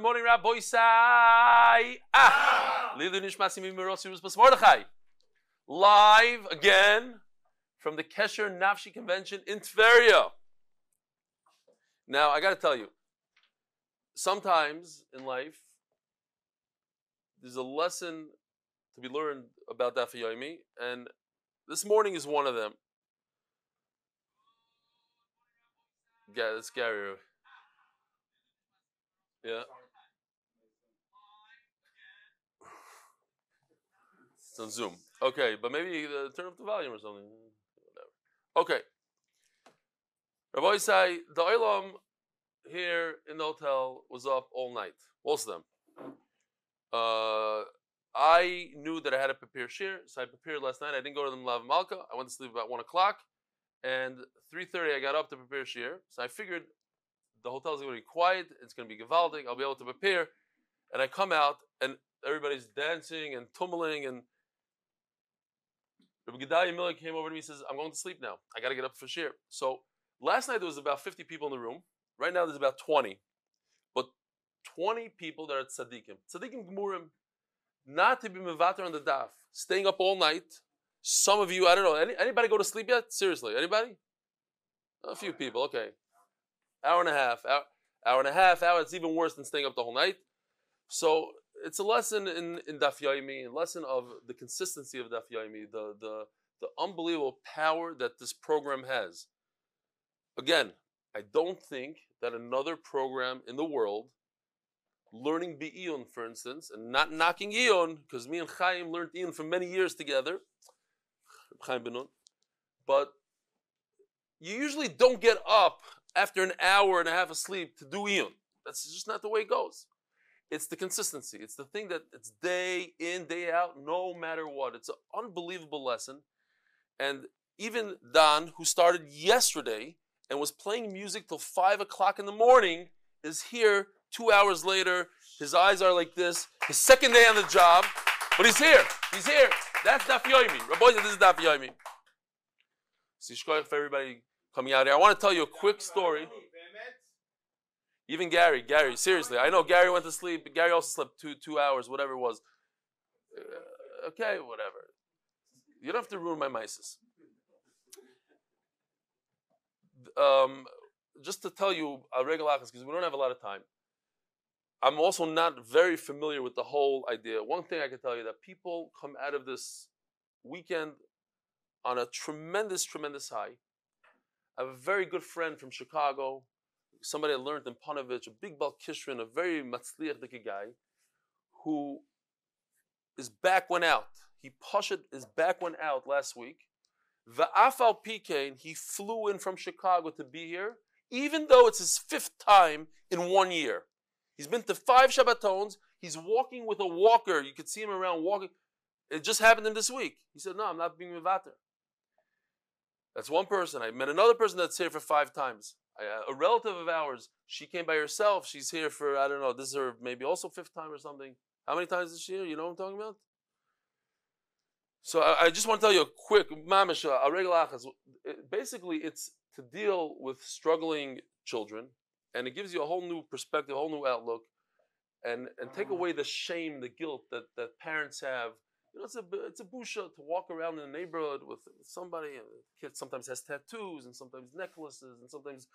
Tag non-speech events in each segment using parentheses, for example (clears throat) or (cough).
Morning, Rabbosai. Ah, Lilu Rusbas Mordechai. Live again from the Kesher Nafshi Convention in Tveria. Now, I got to tell you, sometimes in life, there's a lesson to be learned about Daf and this morning is one of them. Yeah, it's Gary. Yeah. It's on Zoom. Okay, but maybe uh, turn up the volume or something. Whatever. Okay. Rabbosai the Olam here in the hotel was up all night. Most of them. Uh, I knew that I had to prepare shir, so I prepared last night. I didn't go to the Melave Malka. I went to sleep about one o'clock, and three thirty I got up to prepare shir. So I figured the hotel's going to be quiet. It's going to be gewaldig. I'll be able to prepare. And I come out, and everybody's dancing and tumbling. And Rabbi Gedalia Miller came over to me and says, I'm going to sleep now. I got to get up for shir. So last night there was about 50 people in the room. Right now there's about 20. But 20 people that are tzaddikim. Tzaddikim gemurim, not to be mevater on the daf, staying up all night. Some of you, I don't know, any, anybody go to sleep yet? Seriously, anybody? A few people, okay hour and a half, hour, hour and a half, hour. It's even worse than staying up the whole night. So it's a lesson in in Daf Yomi, a lesson of the consistency of Daf Yomi, the the the unbelievable power that this program has. Again, I don't think that another program in the world, learning Be'iyun, for instance, and not knocking Iyun, because me and Chaim learned Iyun for many years together, Chaim Benun, but you usually don't get up after an hour and a half of sleep to do Iyun. That's just not the way it goes. It's the consistency. It's the thing that it's day in, day out, no matter what. It's an unbelievable lesson. And even Don, who started yesterday and was playing music till five o'clock in the morning, is here two hours later. His eyes are like this. His second day on the job, but he's here. He's here. That's Daf Yomi. Rabbi this is Daf Yomi. For everybody coming out here. I want to tell you a quick story. Even Gary, Gary, seriously, I know Gary went to sleep. But Gary also slept two two hours, whatever it was. Uh, okay, whatever. You don't have to ruin my mices. Um, just to tell you a regular because we don't have a lot of time. I'm also not very familiar with the whole idea. One thing I can tell you that people come out of this weekend on a tremendous, tremendous high. I have a very good friend from Chicago, somebody I learned in Panovich, a big Bal Kishrin, a very matzliach guy, who his back went out. He pushed his back went out last week. Va'afal Pikain, he flew in from Chicago to be here, even though it's his fifth time in one year. He's been to five Shabbatons. He's walking with a walker. You could see him around walking. It just happened to him this week. He said, No, I'm not being Mivater. That's one person. I met another person that's here for five times. Uh, a relative of ours, she came by herself. She's here for, I don't know, this is her maybe also fifth time or something. How many times is she here? You know what I'm talking about? So I, I just want to tell you a quick, mamish, a regular Basically, it's to deal with struggling children, and it gives you a whole new perspective, a whole new outlook, and, and take away the shame, the guilt that, that parents have you know, it's a it's a busha to walk around in the neighborhood with somebody. A kid sometimes has tattoos and sometimes necklaces and sometimes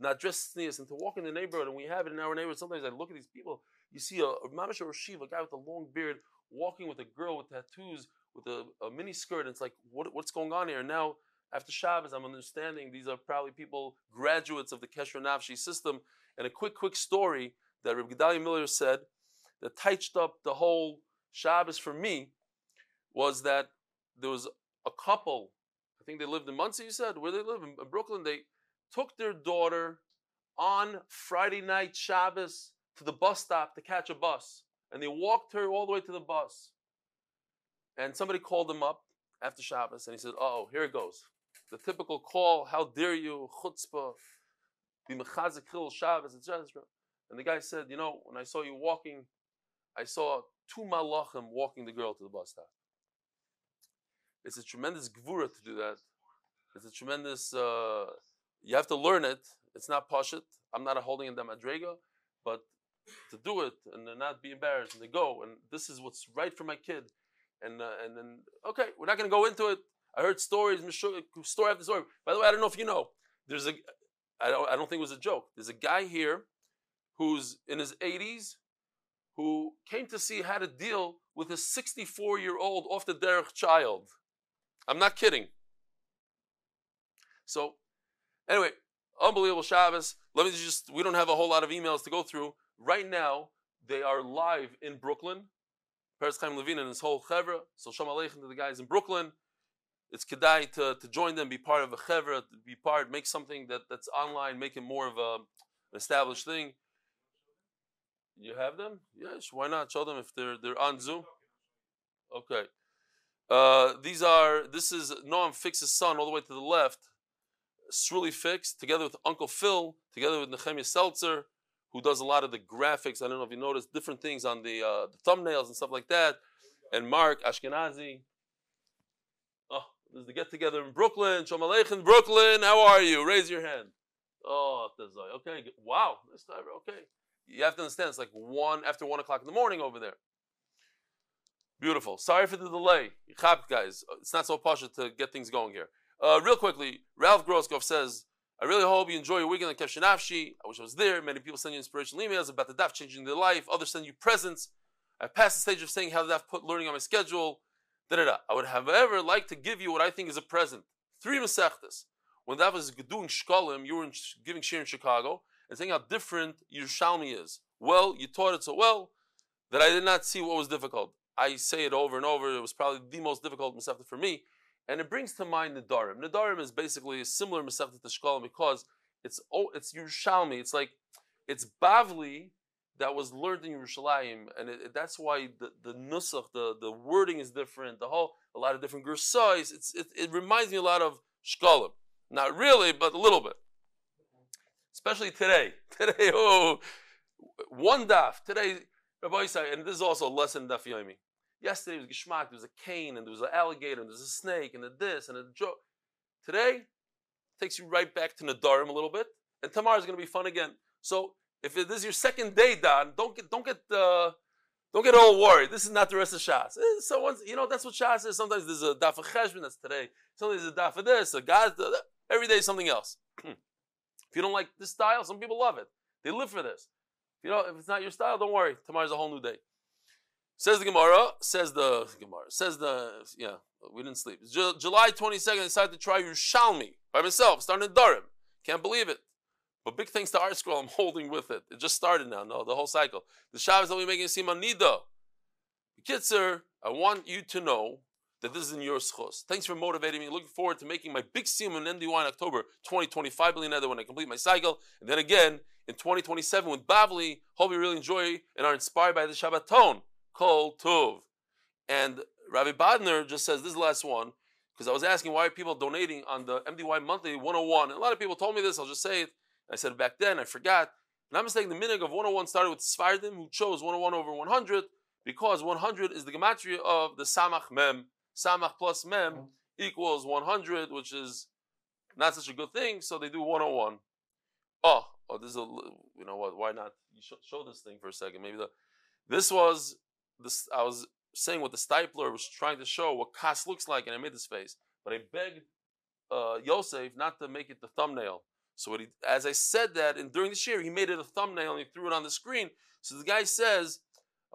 not dressed sneers. And to walk in the neighborhood, and we have it in our neighborhood. Sometimes I look at these people. You see a, a mamash or a guy with a long beard, walking with a girl with tattoos with a, a mini skirt. And it's like, what, what's going on here? And now after Shabbos, I'm understanding these are probably people graduates of the Kesher Nafshi system. And a quick, quick story that Rabbi Gedalia Miller said that touched up the whole Shabbos for me was that there was a couple, I think they lived in Monsey, you said, where they live in Brooklyn, they took their daughter on Friday night Shabbos to the bus stop to catch a bus. And they walked her all the way to the bus. And somebody called them up after Shabbos and he said, Oh, here it goes. The typical call, how dare you, chutzpah, be Shabbos, etc. And the guy said, You know, when I saw you walking, I saw two malachim walking the girl to the bus stop. It's a tremendous gvura to do that. It's a tremendous. Uh, you have to learn it. It's not poshut. I'm not holding in the madrega, but to do it and not be embarrassed, and they go, and this is what's right for my kid, and uh, and then okay, we're not going to go into it. I heard stories, story after story. By the way, I don't know if you know, there's a, I don't, I don't think it was a joke. There's a guy here who's in his 80s who came to see how to deal with a 64 year old off the derech child. I'm not kidding. So, anyway, unbelievable Shabbos. Let me just, we don't have a whole lot of emails to go through. Right now, they are live in Brooklyn. Peretz Chaim Levine and his whole chevra. So, Shalom Aleichem to the guys in Brooklyn. It's kedai to, to join them, be part of a chevra, be part, make something that, that's online, make it more of a, an established thing. You have them? Yes. Why not? Show them if they're they're on Zoom. Okay. Uh, these are. This is Noam Fix's son, all the way to the left. Sruli Fix, together with Uncle Phil, together with Nehemiah Seltzer, who does a lot of the graphics. I don't know if you noticed different things on the, uh, the thumbnails and stuff like that. And Mark Ashkenazi. Oh, this is the get together in Brooklyn. Shalom Aleichem, Brooklyn. How are you? Raise your hand. Oh, okay. Wow. Okay. You have to understand, it's like one after one o'clock in the morning over there. Beautiful. Sorry for the delay. guys. It's not so posh to get things going here. Uh, real quickly, Ralph Groskov says, I really hope you enjoy your weekend at Kesher Nafshi. I wish I was there. Many people send you inspirational emails about the DAF changing their life. Others send you presents. I passed the stage of saying how the DAF put learning on my schedule. Da-da-da. I would, however, like to give you what I think is a present. Three Masechtas. When that was doing Shkolim, you were giving shir in Chicago and saying how different your Yerushalmi is. Well, you taught it so well that I did not see what was difficult. I say it over and over. It was probably the most difficult Masechta for me. And it brings to mind Nedarim. Nedarim is basically a similar Masechta to Shkolim because it's oh, it's Yerushalmi. It's like it's Bavli that was learned in Yerushalayim, and it, it, that's why the the nusach, the, the wording is different. The whole a lot of different gersais. It's it, it reminds me a lot of Shkolim. Not really, but a little bit especially today. (laughs) Today, oh, one daf. Today, Rabbosai, and this is also a lesson in daf yomi. Yesterday was geschmack. There was a cane, and there was an alligator, and there was a snake, and a this, and a joke. Today takes you right back to Nedarim a little bit, and tomorrow is going to be fun again. So if this is your second day, Don, don't get don't get uh, don't get all worried. This is not the rest of Shas. Eh, so once you know that's what Shas is. Sometimes there's a daf Cheshbon that's today. Sometimes there's a daf this. A God. Every day is something else. (clears throat) If you don't like this style, some people love it. They live for this. If you know, if it's not your style, don't worry. Tomorrow's a whole new day. Says the Gemara. Says the Gemara. Says the yeah. We didn't sleep. J- July twenty second. I decided to try Yerushalmi by myself. Starting in Durham. Can't believe it. But big thanks to ArtScroll, I'm holding with it. It just started now. No, the whole cycle. The Shabbos that we making seem anida. Kitzer, I want you to know that this is in your schos. Thanks for motivating me. Looking forward to making my big sim in MDY in October 2025 billion when I complete my cycle. And then again in 2027 with Bavli. Hope you really enjoy and are inspired by the Shabbaton. Kol Tov. And Rabbi Badner just says this last one because I was asking why are people donating on the MDY monthly 101. And a lot of people told me this. I'll just say it. I said it back then. I forgot. And I'm mistaken. The minig of 101 started with Sfardim who chose 101 over 100 because 100 is the gematria of the Samach Mem Samach plus Mem mm-hmm. equals 100, which is not such a good thing, so they do 101. Oh, oh, this is a, you know what, why not? You show, show this thing for a second. Maybe the, this was, this, I was saying what the Steipler was trying to show what Kas looks like, and I made this face. But I begged uh, Yosef not to make it the thumbnail. So he, as I said that, and during this year, he made it a thumbnail and he threw it on the screen. So the guy says,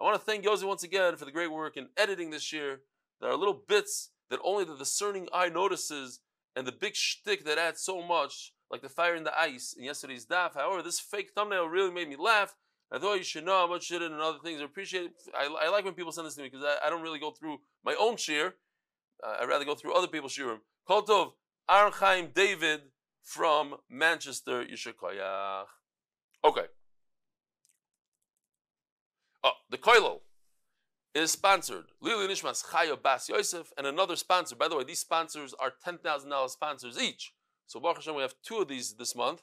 I want to thank Yosef once again for the great work in editing this year. There are little bits that only the discerning eye notices, and the big shtick that adds so much, like the fire in the ice in yesterday's daf. However, this fake thumbnail really made me laugh. I thought you should know how much it and other things. I appreciate it. I, I like when people send this to me because I, I, don't really go through my own shir. Uh, I'd rather go through other people's shirim. Koltov Archaim David from Manchester, Yishakayach. Okay. Oh, the Koilel is sponsored. Lili Nishmas Chayo Bas Yosef and another sponsor. By the way, these sponsors are $10,000 sponsors each. So Baruch Hashem, we have two of these this month.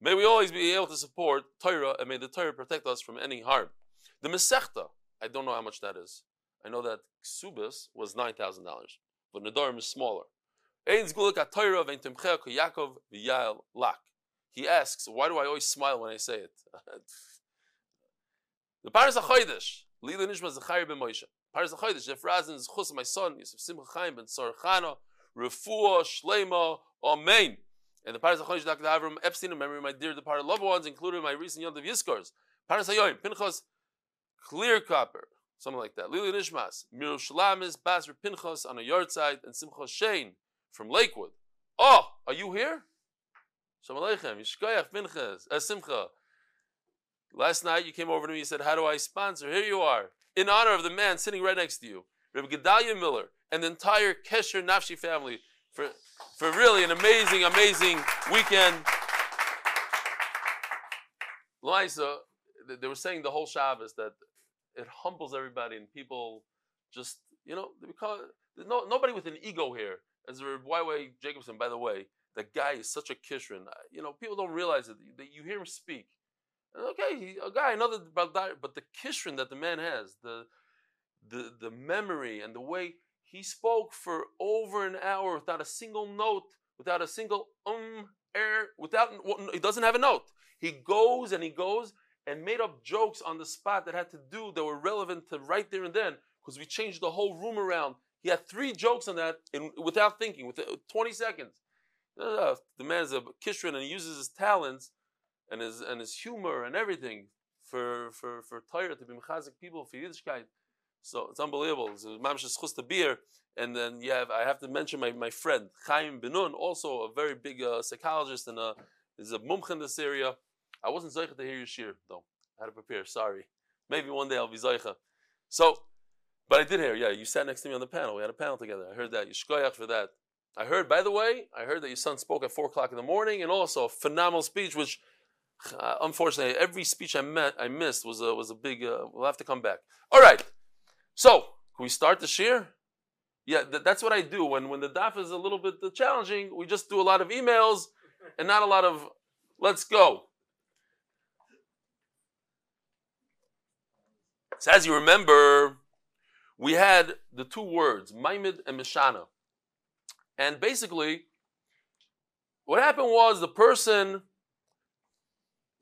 May we always be able to support Torah and may the Torah protect us from any harm. The Masechta, I don't know how much that is. I know that Ksubis was $9,000, but Nedarim is smaller. He asks, why do I always smile when I say it? (laughs) The Parnas HaChodesh, Lila Nishma Zachariah ben Moshe. Parnas HaChodesh, Jeff Razin is Chus, my son, Yosef Simcha Chaim ben Sarchana, Refuah, Shlema, Amen. And the Parnas HaChodesh, Dr. Avram Epstein, in memory of my dear departed loved ones, including my recent Yom Tov Yizkars. Parnas HaYoim, Pinchas, Clear Copper, something like that. Lili Nishmas, Mirushalamiz, Basra Pinchas on a yard side, and Simcha Shane from Lakewood. Oh, are you here? Shalom Aleichem, Yishkoyach Pinchas, uh, Simcha. Last night you came over to me and said, How do I sponsor? Here you are, in honor of the man sitting right next to you, Rabbi Gedalia Miller, and the entire Kesher Nafshi family for, for really an amazing, amazing weekend. Liza, they were saying the whole Shabbos that it humbles everybody and people just, you know, because there's no, nobody with an ego here. As Y.Y. Jacobson, by the way, that guy is such a kishrin. You know, people don't realize it. That you hear him speak. Okay, he, a guy, another but the kishrin that the man has, the the the memory and the way he spoke for over an hour without a single note, without a single um air, without he doesn't have a note. He goes and he goes and made up jokes on the spot that had to do that were relevant to right there and then because we changed the whole room around. He had three jokes on that in, without thinking, with 20 seconds. Uh, the man is a kishrin and he uses his talents and his and his humor and everything for for for Torah to be mechazik people for Yiddishkeit. So it's unbelievable. It's mamshas chus to beer. And then you have I have to mention my, my friend Chaim Benun, also a very big uh, psychologist and a, is a mumch in this area. I wasn't zeicha to hear your shir though. I had to prepare. Sorry. Maybe one day I'll be zeicha. So, but I did hear. Yeah, you sat next to me on the panel. We had a panel together. I heard that. Yishkoyach for that. I heard, by the way, I heard that your son spoke at four o'clock in the morning, and also a phenomenal speech, which uh, unfortunately every speech I met I missed was a was a big. Uh, we'll have to come back. All right. So can we start the shir? Yeah, th- that's what I do when when the daf is a little bit challenging. We just do a lot of emails and not a lot of let's go. So as you remember, we had the two words, Maimid and Mishana. And basically, what happened was the person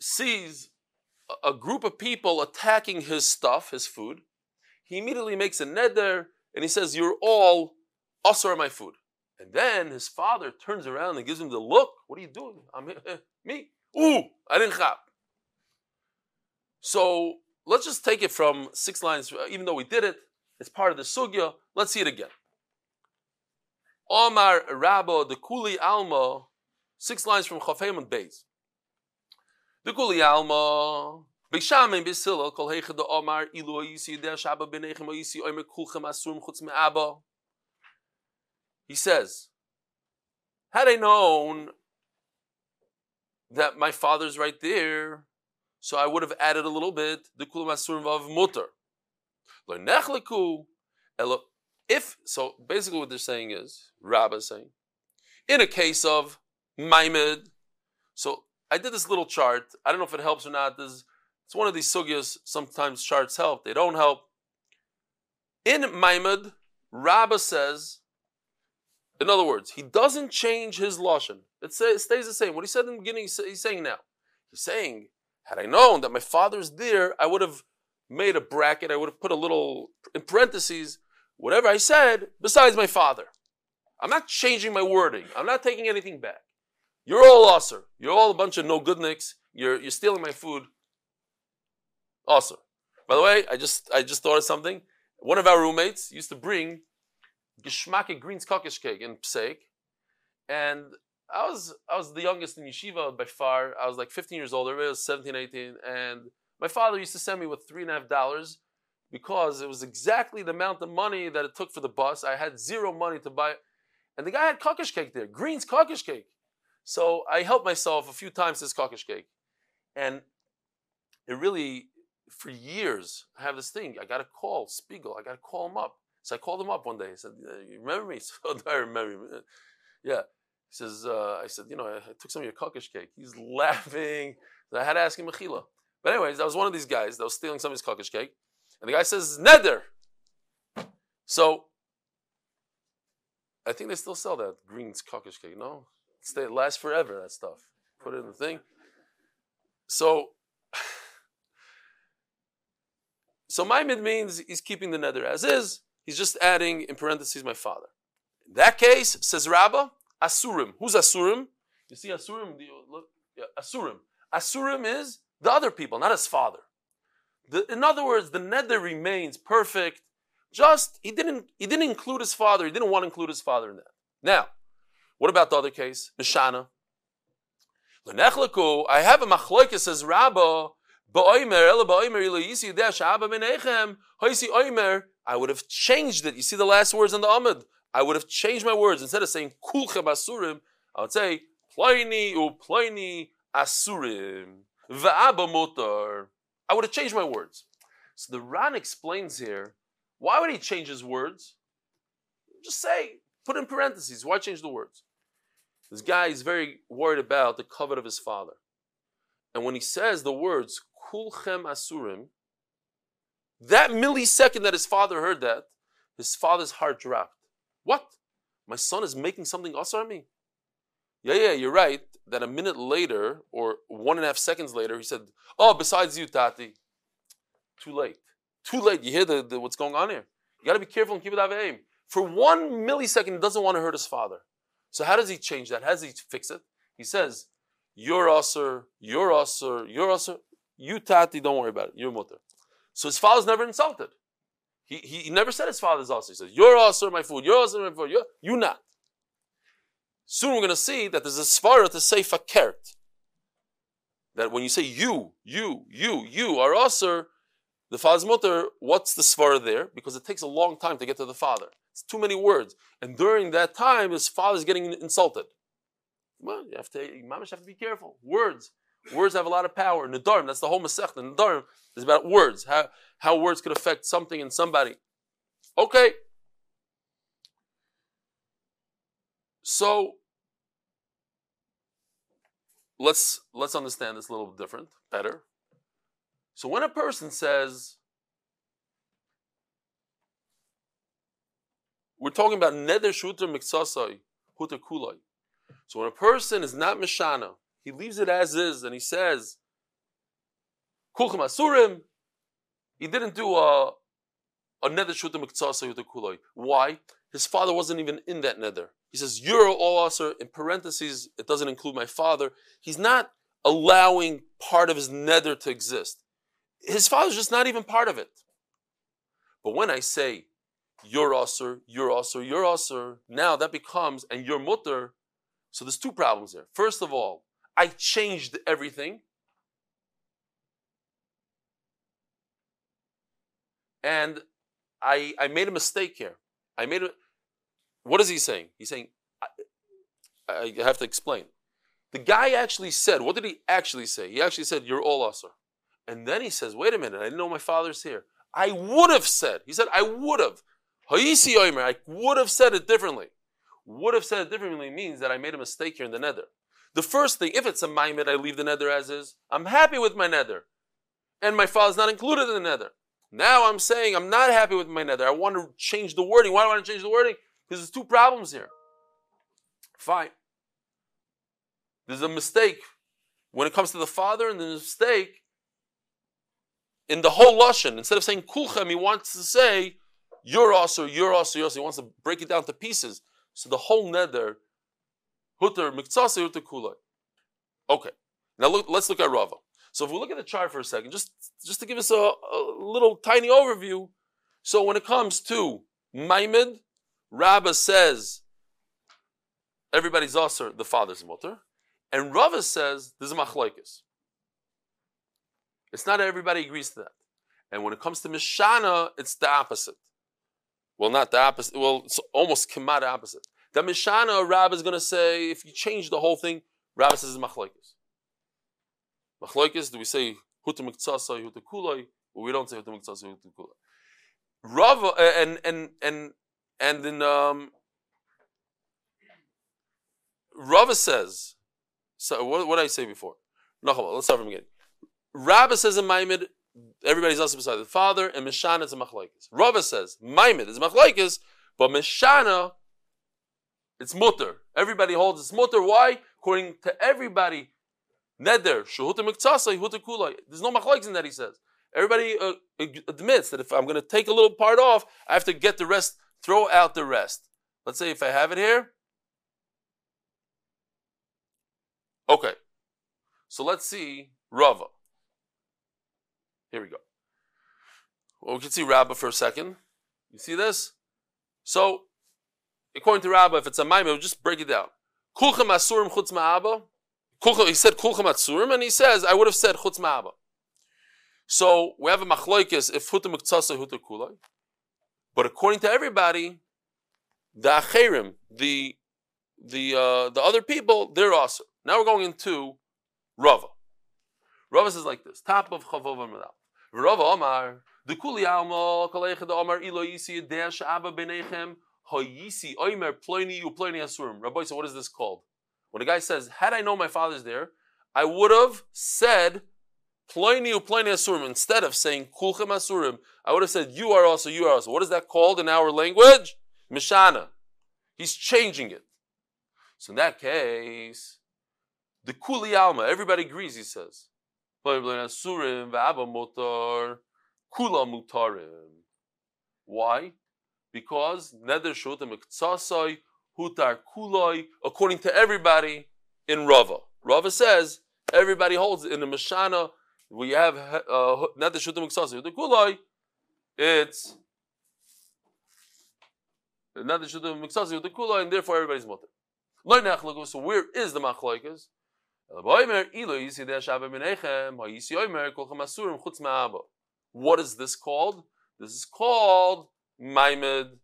sees a group of people attacking his stuff, his food. He immediately makes a neder and he says, You're all usher my food. And then his father turns around and gives him the look. What are you doing? I'm eh, me. Ooh, I didn't chap. So let's just take it from six lines, uh, even though we did it, it's part of the sugya. Let's see it again. Omar Rabba, the Kuli Alma, six lines from Chafayim and Beis. The Kuli Alma, Kol de Omar, Ilu Kulchem Asurim Chutz. He says, had I known that my father's right there, so I would have added a little bit, the Kulam Asurim of Mutter. Lo Nechleku, Elo if so, basically what they're saying is, Rabbah saying, in a case of Maimed, so I did this little chart. I don't know if it helps or not. This, it's one of these sugyas. Sometimes charts help, they don't help. In Maimed, Rabbah says, in other words, he doesn't change his lashon. It, stays the same. What he said in the beginning, he's saying now. He's saying, had I known that my father's there, I would have made a bracket. I would have put a little in parentheses whatever I said besides my father. I'm not changing my wording. I'm not taking anything back. You're all usher. You're all a bunch of no goodniks. You're, you're stealing my food. Usher. By the way, I just I just thought of something. One of our roommates used to bring geschmacke greens kokosh cake in Pseik. And I was I was the youngest in yeshiva by far. I was like 15 years old. Everybody was 17, 18. And my father used to send me with three and a half dollars because it was exactly the amount of money that it took for the bus. I had zero money to buy. And the guy had kokosh cake there, Green's kokosh cake. So I helped myself a few times this cookish cake. And it really, for years, I have this thing. I got to call Spiegel. I got to call him up. So I called him up one day. He said, You remember me? (laughs) So I remember me. Yeah. He says, uh, I said, You know, I, I took some of your kokosh cake. He's (laughs) laughing. I had to ask him Mechila. But, anyways, I was one of these guys that was stealing some of his kokosh cake. And the guy says, Neder. So, I think they still sell that Green's kokosh cake, no? It lasts forever, that stuff. Put it in the thing. So, So Maimid means he's keeping the nether as is. He's just adding in parentheses my father. In that case, says Rabbah, Asurim. Who's Asurim? You see Asurim? Look, yeah, Asurim. Asurim is the other people, not his father. The, in other words, the nether remains perfect. Just he didn't he didn't include his father. He didn't want to include his father in that. Now, what about the other case, Mishana? I have a machloikis says Rabbah. I would have changed it. You see the last words in the Amud. I would have changed my words instead of saying kulchem asurim. I would say pliny u pliny asurim va'aba motar. I would have changed my words. So the Ran explains here why would he change his words? Just say, put in parentheses. Why change the words? This guy is very worried about the covet of his father. And when he says the words kulchem asurim, that millisecond that his father heard that, his father's heart dropped. What? My son is making something asar me? Yeah, yeah, you're right. That a minute later, or one and a half seconds later, he said, Oh, besides you, Tati. Too late. Too late. You hear the, the what's going on here. You got to be careful and keep it out of aim. For one millisecond, he doesn't want to hurt his father. So how does he change that? How does he fix it? He says, You're usher, you're usher, you're. You, Tati, don't worry about it. You're mutter. So his father's never insulted. He, he, he never said his father's also. He says, You're also my food, you're also my food, you're, you not. Soon we're going to see that there's a svara to say fakert. That when you say you, you, you, you are also the father's mother, what's the svara there? Because it takes a long time to get to the father. It's too many words. And during that time, his father's getting insulted. Well, you have to, mamish have to be careful. Words. Words have a lot of power. Dharm, that's the whole Masech. In the Dharm is about words, how, how words could affect something and somebody. Okay. So let's let's understand this a little different, better. So when a person says we're talking about neder shuter miksasai huter kulai. So when a person is not mishana, he leaves it as is and he says, Kulchem Asurim, he didn't do a, a nether shutim kuloi. Why? His father wasn't even in that nether. He says, You're all asur, in parentheses, it doesn't include my father. He's not allowing part of his nether to exist. His father's just not even part of it. But when I say, you're asur, you're asur, you're now that becomes, and you're mutter, so there's two problems there. First of all, I changed everything. And I, I made a mistake here. I made a. What is he saying? He's saying, I, I have to explain. The guy actually said, what did he actually say? He actually said, You're all usher. And then he says, Wait a minute, I didn't know my father's here. I would have said, he said, I would have. I would have said it differently. Would have said it differently means that I made a mistake here in the nether. The first thing, if it's a maimed, I leave the nether as is. I'm happy with my nether. And my father's not included in the nether. Now I'm saying I'm not happy with my nether. I want to change the wording. Why do I want to change the wording? Because there's two problems here. Fine. There's a mistake when it comes to the father, and a mistake in the whole Lashon. Instead of saying kulchem, he wants to say, you're also, you're also, you're also. He wants to break it down to pieces. So the whole nether Hutter miktsase hutter kulai. Okay. Now look, let's look at Rava. So if we look at the chart for a second, just, just to give us a, a little tiny overview. So when it comes to Maimed, Rabbah says everybody's also the father's mutter, and Rava says there's a machlokes. It's not everybody agrees to that. And when it comes to Mishana, it's the opposite. Well, not the opposite. Well, it's almost kemat opposite. The Mishana, Rab is going to say, if you change the whole thing, Rab says it's machlokes. Machlokes, do we say huta miktsasai, huta kulai? Well, we don't say huta miktsasai, huta kulai. Rav, uh, and, and, and, and then, um, Rava says, so what, what did I say before? No, let's start from the beginning. Rabba says in Maimid, everybody's also beside the father, and Mishana is a machlokes. Rava says, Maimid is machlokes, but Mishana it's mutter. Everybody holds it's mutter. Why? According to everybody, neder, shahuta miktsasa, huta kulai. There's no machlokes in that, he says. Everybody uh, admits that if I'm going to take a little part off, I have to get the rest, throw out the rest. Let's say if I have it here. Okay. So let's see Rava. Here we go. Well, we can see Rabbah for a second. You see this? So, according to Rabbah, if it's a maimah, we'll just break it down. Kulchem asurim chutz ma'aba. He said kulchem asurim, and he says, I would have said chutz ma'aba. So, we have a machloikis if huta muktzasa huta kulai. But according to everybody, the acherim, the the uh, the other people, they're also. Now we're going into Rava. Rava says like this: top of Chavov Amadal. Rava Omar, the Kuli Alma, the Omar Ilo Yisi Desh Abba Benechem Oimer Ploini Asurim. Rabbi, so what is this called? When a guy says, "Had I known my father's there, I would have said." Ploini asurim. Instead of saying kulchem asurim, I would have said you are also, you are also. What is that called in our language? Mishana. He's changing it. So in that case, the kuli alma, everybody agrees, he says. Why? Because neder shutam hutar kuloi, according to everybody in Rava. Rava says everybody holds in the Mishana we have uh, neder shutam the kuloi. It's neder shutam the kuloi, and therefore everybody's mutter. So where is the machlokes? What is this called? This is called Maimed.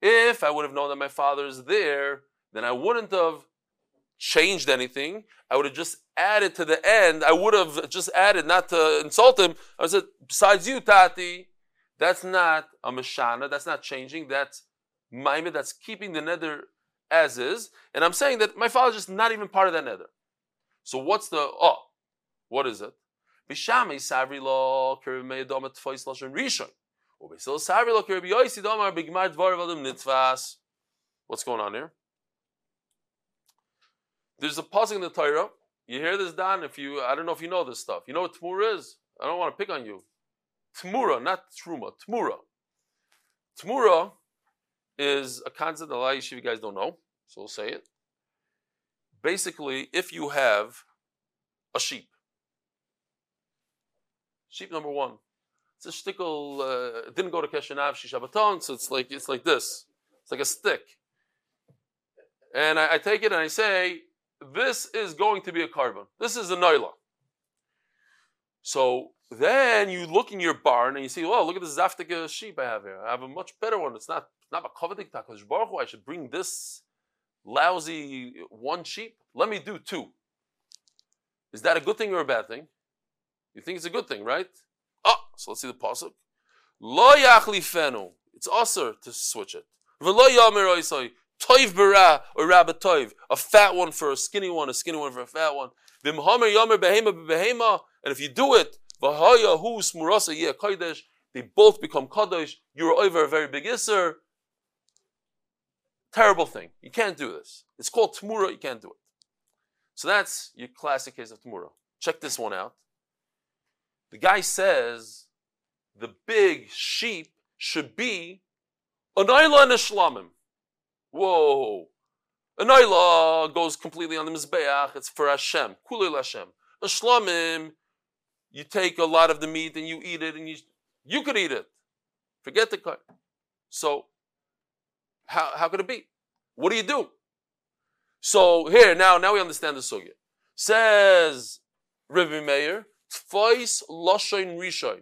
If I would have known that my father is there, then I wouldn't have changed anything. I would have just added to the end. I would have just added, not to insult him. I said, besides you, Tati, that's not a Mashana, that's not changing, that's Maimed, that's keeping the nether as is, and I'm saying that my father's just not even part of that nether. So what's the oh? What is it? Savri lashon rishon. What's going on here? There's a pausing in the Torah. You hear this, Don? If you, I don't know if you know this stuff. You know what Tmura is? I don't want to pick on you. Tmura, not Truma. Tmura. Tmura is a concept that a lot of you guys don't know, so we'll say it. Basically, if you have a sheep, sheep number one, it's a shtickle, uh, didn't go to Keshenav Shishabaton, so it's like it's like this. It's like a stick. And I, I, take it and I say, this is going to be a korban. This is a noila. So then you look in your barn and you see, well, look at this zaftika sheep I have here. I have a much better one. It's not not a kovedik takadosh baruch I should bring this lousy one sheep. Let me do two. Is that a good thing or a bad thing? You think it's a good thing, right? So let's see the pasuk. Lo yachlifenu. It's also to switch it. V'lo yamer toiv bara or rabba toiv. A fat one for a skinny one, a skinny one for a fat one. V'mhamer behema behema. And if you do it, v'haya hu smurasa yeh. They both become kadosh. You're over a very big isser. Terrible thing. You can't do this. It's called Tamura, you can't do it. So that's your classic case of Tamura. Check this one out. The guy says the big sheep should be an Ayla and. Whoa. An Ayla goes completely on the Mizbeach, it's for Hashem, Kulil Hashem. A Shlamim, you take a lot of the meat and you eat it and you, you could eat it. Forget the cut. So how, how could it be? What do you do? So here, now, now we understand the sugya. Says Rabbi Meir, Lashon Rishon.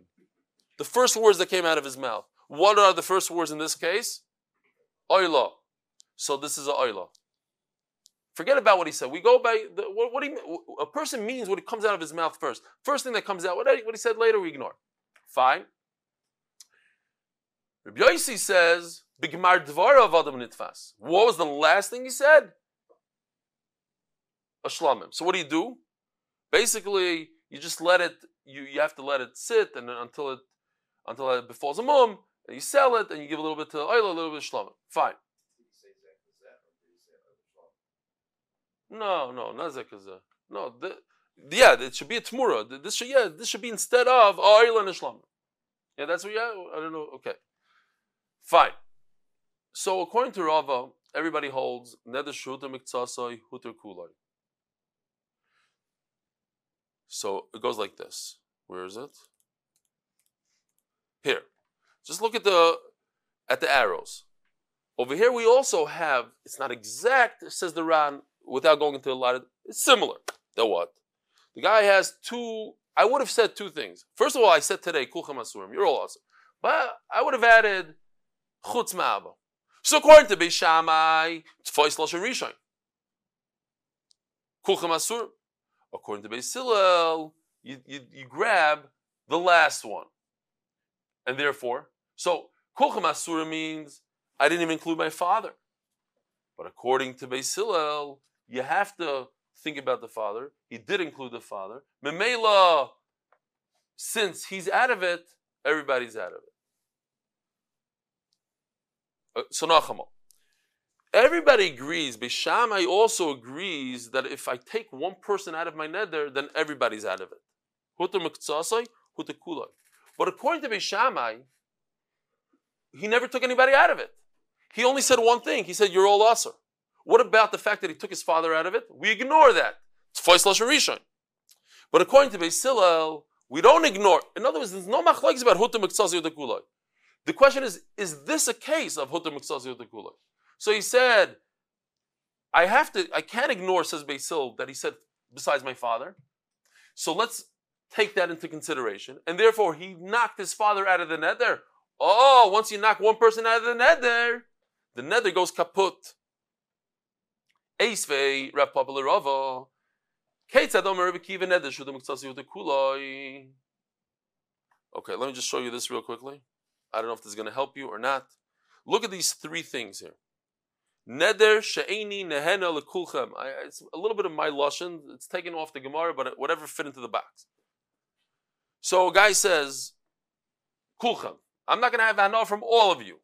The first words that came out of his mouth. What are the first words in this case? Oila. So this is a oila. Forget about what he said. We go by the, what, what he, a person means what comes out of his mouth first. First thing that comes out, what, what he said later, we ignore. Fine. Rabbi Yossi says Bigmar dvara Adam nitfas. What was the last thing he said? A shlamim. So what do you do? Basically, you just let it. You, you have to let it sit and until it until it befalls a mum. And you sell it and you give a little bit to oil, a little bit of shlamim. Fine. No, no, not zekazah. No, the, yeah, it should be a tmura. This should yeah, this should be instead of oil and ishlam. Yeah, that's what yeah. I don't know. Okay, fine. So according to Rava, everybody holds neder shuta miktsasai huter. So it goes like this. Where is it? Here. Just look at the at the arrows. Over here we also have, it's not exact, says the Ran, without going into a lot of it's similar. The what? The guy has two, I would have said two things. First of all, I said today, Kulcham Asurim, you're all awesome. But I would have added Chutz Ma'aba. So according to Beis Shammai, Tfois Lashon Rishon. Kulcham Asurim. According to Beis you, you, you grab the last one. And therefore, so Kulcham Asura means I didn't even include my father. But according to Beis Hillel, you have to think about the father. He did include the father. Memela, since he's out of it, everybody's out of it. Uh, so Nachama. Everybody agrees, Beis Shammai also agrees that if I take one person out of my nether, then everybody's out of it. But according to Beis Shammai, he never took anybody out of it. He only said one thing. He said, You're all usher. What about the fact that he took his father out of it? We ignore that. It's Rishon. But according to Beis we don't ignore. In other words, there's no machlokes about Hutter Mektsasi Utekulai. The question is, is this a case of Hutter Mektsasi Utekulai? So he said, I have to, I can't ignore, says Hillel, that he said, besides my father. So let's take that into consideration. And therefore, he knocked his father out of the nether. Oh, once you knock one person out of the nether, the nether goes kaput. Okay, let me just show you this real quickly. I don't know if this is going to help you or not. Look at these three things here. Neder she'eni nehena lekulchem. It's a little bit of my lashon. It's taken off the Gemara, but whatever fit into the box. So a guy says, kulchem. I'm not going to have hana from all of you.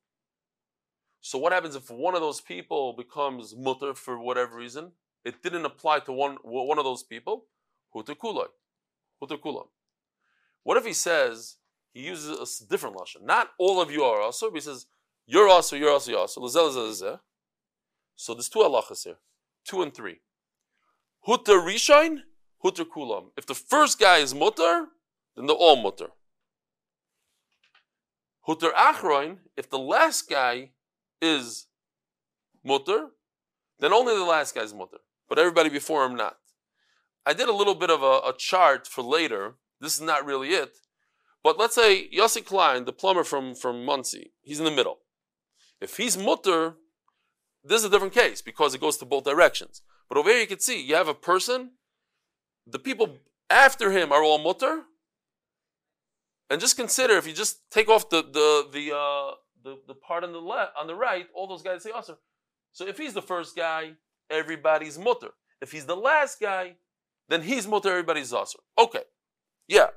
So what happens if one of those people becomes mutter for whatever reason? It didn't apply to one, one of those people. Hutukulai. Hutukulam. What if he says, he uses a different lashon? Not all of you are also, but he says, you're also, you're also, you're also. So there's two halachas here, two and three. Hutter rishain, hutter kulam. If the first guy is mutter, then they're all mutter. Hutter achroin, if the last guy is mutter, then only the last guy is mutter, but everybody before him not. I did a little bit of a, a chart for later. This is not really it. But let's say Yossi Klein, the plumber from, from Monsey, he's in the middle. If he's mutter, this is a different case because it goes to both directions. But over here you can see you have a person, the people after him are all mutter, and just consider if you just take off the the the uh, the, the part on the left on the right, all those guys say also. So if he's the first guy, everybody's mutter. If he's the last guy, then he's mutter, everybody's also. Okay. Yeah.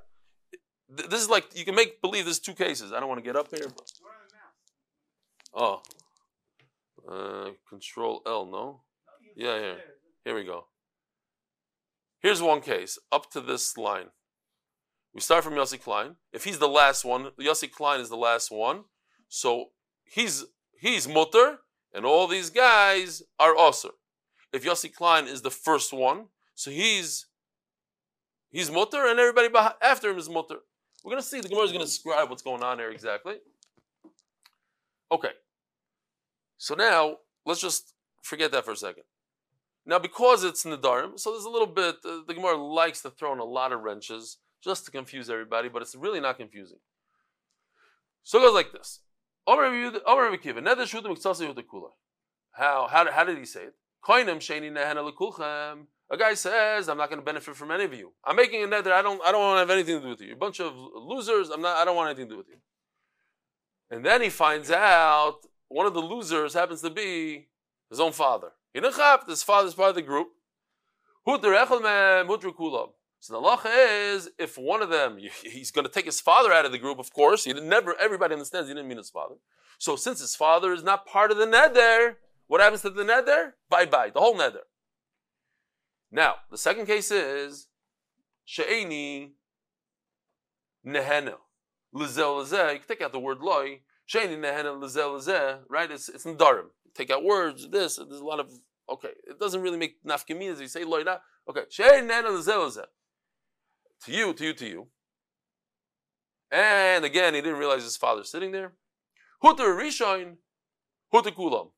This is like you can make believe there's two cases. I don't want to get up here. But... Oh. Uh, control L, no? Yeah, here. Here we go. Here's one case, up to this line. We start from Yossi Klein. If he's the last one, Yossi Klein is the last one. So he's he's mutter, and all these guys are osir. If Yossi Klein is the first one, so he's he's mutter, and everybody after him is mutter. We're gonna see the Gemara is gonna describe what's going on here exactly. Okay. So now let's just forget that for a second. Now, because it's Nedarim, so there's a little bit, uh, the Gemara likes to throw in a lot of wrenches just to confuse everybody, but it's really not confusing. So it goes like this. How, how, how did he say it? A guy says, I'm not going to benefit from any of you. I'm making a nether, I don't, I don't want to have anything to do with you. You're a bunch of losers, I'm not, I don't want anything to do with you. And then he finds out one of the losers happens to be his own father. His father's part of the group. So the halacha is if one of them (laughs) he's going to take his father out of the group, of course. He never everybody understands he didn't mean his father. So since his father is not part of the nether, what happens to the nether? Bye bye, the whole nether. Now the second case is she'eni nehena lezel lezeh. You can take out the word loy. She'eni nehena lezel lezeh. Right? It's it's in darim. Take out words. This. There's a lot of okay. It doesn't really make nafkaminas. You say loy. Okay. She'eni nehena lezel lezeh. To you, to you, to you. And again, he didn't realize his father's sitting there. Hutter Rishon, Hutter Kulam.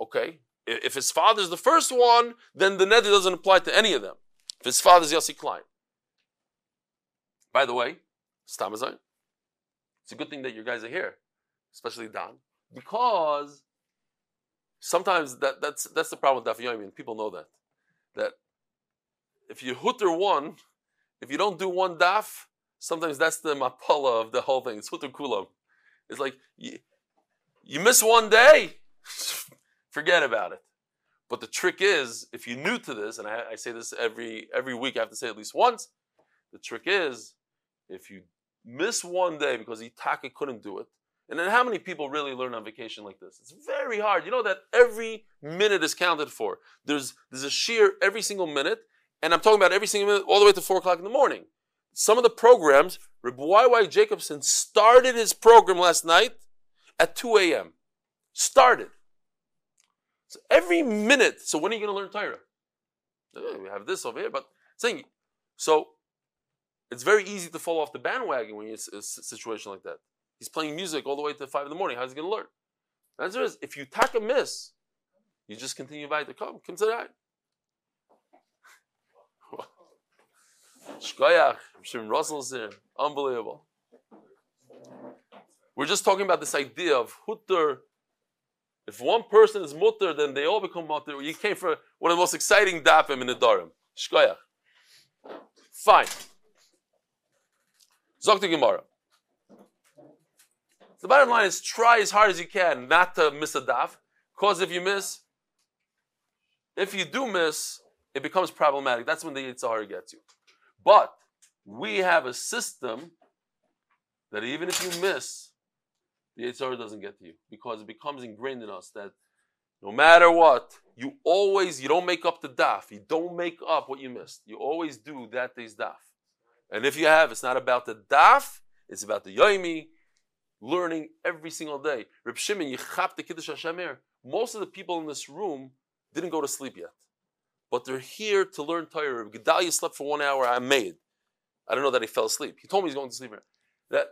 Okay, if his father's the first one, then the neder doesn't apply to any of them. If his father's Yossi Klein. By the way, Stamazon, it's a good thing that you guys are here, especially Don, because sometimes that, that's that's the problem with Daf Yomi, people know that. That if you hutter one, if you don't do one daf, sometimes that's the mapala of the whole thing. It's kulam. It's like you, you miss one day, (laughs) forget about it. But the trick is, if you're new to this, and I, I, say this every every week, I have to say at least once. The trick is, if you miss one day because Itaka couldn't do it, and then how many people really learn on vacation like this? It's very hard. You know that every minute is counted for. There's there's a shear every single minute, and I'm talking about every single minute all the way to four o'clock in the morning. Some of the programs, Rabbi Y.Y. Jacobson started his program last night at 2 a.m. Started. So every minute. So when are you going to learn Torah? Eh, we have this over here, but saying so. It's very easy to fall off the bandwagon when you're in a situation like that. He's playing music all the way to five in the morning. How's he going to learn? The answer is, if you tack a miss, you just continue by the come. Come to that. Shkoyach, Shim Russell's here. Unbelievable. We're just talking about this idea of hutter if one person is mutter, then they all become mutter. You came for one of the most exciting dafim in the Darim. Shkoyach. Fine. Zokta Gemara. The bottom line is try as hard as you can not to miss a daf, because if you miss, if you do miss, it becomes problematic. That's when the Yitzhar gets you. But we have a system that even if you miss, the Yitzhar doesn't get to you because it becomes ingrained in us that no matter what, you always, you don't make up the daf. You don't make up what you missed. You always do that day's daf. And if you have, it's not about the daf, it's about the yoimi, learning every single day. Reb Shimon, Yichap the Kiddush Hashemer. Most of the people in this room didn't go to sleep yet. But they're here to learn Torah. Gedalia slept for one hour, I'm made. I don't know that he fell asleep. He told me he's going to sleep. That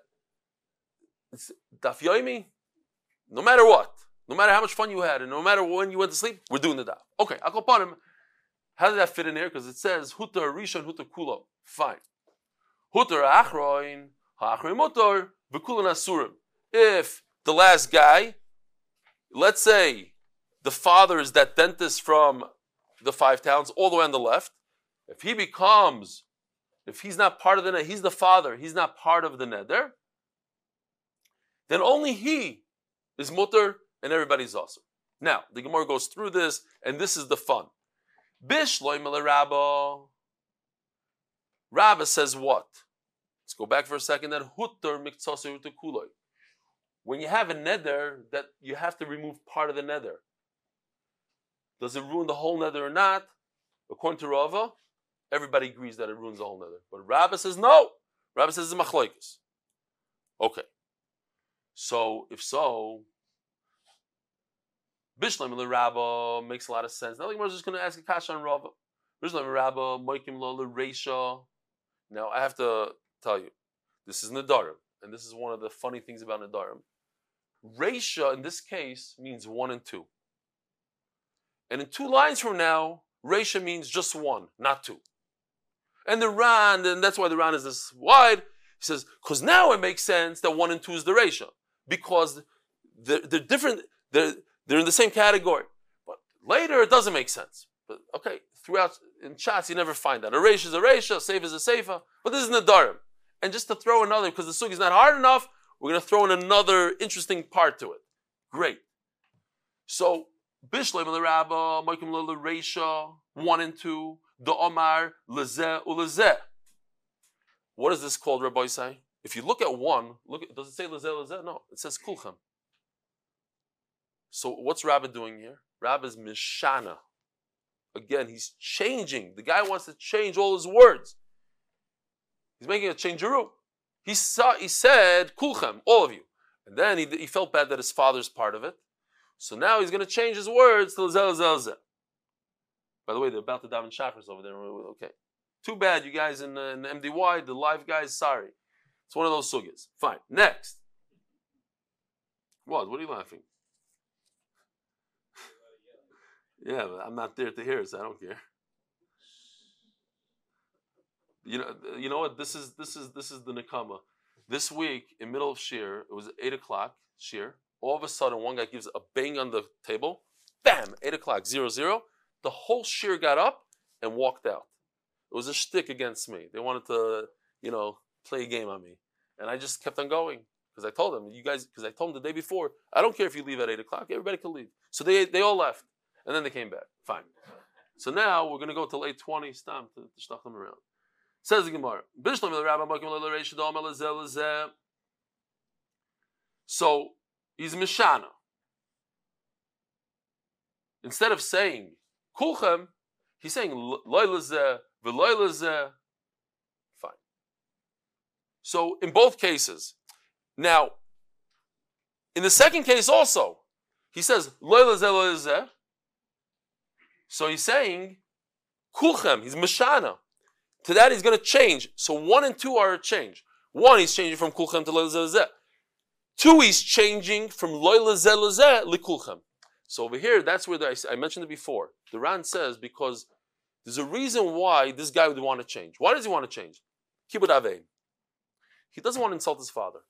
daf yoimi, no matter what, no matter how much fun you had, and no matter when you went to sleep, we're doing the daf. Okay, I'll go upon him. How did that fit in here? Because it says hutar rishon hutar kulo. Fine. Hutar achroin ha'achroin mutar v'kulan asurim. If the last guy, let's say the father is that dentist from the five towns all the way on the left, if he becomes, if he's not part of the net, he's the father, he's not part of the neder, then only he is mutter and everybody's awesome. Now, the Gemara goes through this, and this is the fun. Bishloim Rabba. Rabba says what? Let's go back for a second. That hutter kuloi. When you have a neder, that you have to remove part of the neder. Does it ruin the whole neder or not? According to Rava, everybody agrees that it ruins the whole neder. But Rabba says no. Rabba says it's machloikis. Okay. So if so, Bishlam Rabba makes a lot of sense. Now we're just going to ask a kasha on Rava. Bishlam Rabba Moikim Lola Reisha. Now I have to tell you, this is Nedarim, and this is one of the funny things about Nedarim. Reisha in this case means one and two. And in two lines from now, Reisha means just one, not two. And the Ran, and that's why the Ran is this wide, he says, because now it makes sense that one and two is the Reisha because they're, they're different, they're, they're in the same category. But later it doesn't make sense. But okay, throughout in chats you never find that. A reisha is a reisha, a seif is a seifa, but this is nedarim. And just to throw another, because the sugi is not hard enough, we're going to throw in another interesting part to it. Great. So, Bishleim the Rabba, Moikim the Reisha, 1 and 2, the Omar, Lezeh. What is this called, Rabbosai? If you look at one, look at, does it say Lazel Lazel? No, it says Kulchem. So what's Rabbi doing here? Rabbi's is Mishana. Again, he's changing. The guy wants to change all his words. He's making a changeroo. He saw. He said, "Kulchem, all of you," and then he, he felt bad that his father's part of it. So now he's going to change his words to zel zel zel. By the way, they're about to daven Shachris over there. Okay, too bad, you guys in, in MDY, the live guys. Sorry, it's one of those sugyas. Fine. Next. What? What are you laughing? Yeah, but I'm not there to hear it, so I don't care. You know, you know what? This is this is this is the nakama. This week in middle of shir, it was eight o'clock shir. All of a sudden, one guy gives a bang on the table. Bam! Eight o'clock, zero zero. The whole shir got up and walked out. It was a shtick against me. They wanted to, you know, play a game on me, and I just kept on going because I told them, you guys, because I told them the day before, I don't care if you leave at eight o'clock. Everybody can leave. So they they all left. And then they came back. Fine. So now we're going to go till 820, stop to, to them around. Says the Gemara. So he's Mishana. Instead of saying Kulchem, he's saying Loilazeh, Veloilazeh. Fine. So in both cases, now, in the second case also, he says Loilazeh, Loilazeh. So he's saying, Kulchem, he's Mashana. To that he's going to change. So one and two are a change. One, he's changing from Kulchem to Loilazeh. Two, he's changing from Loilazeh Likulchem. So over here, that's where the, I, mentioned it before. The Ran says because there's a reason why this guy would want to change. Why does he want to change? Kibbut Avein. He doesn't want to insult his father.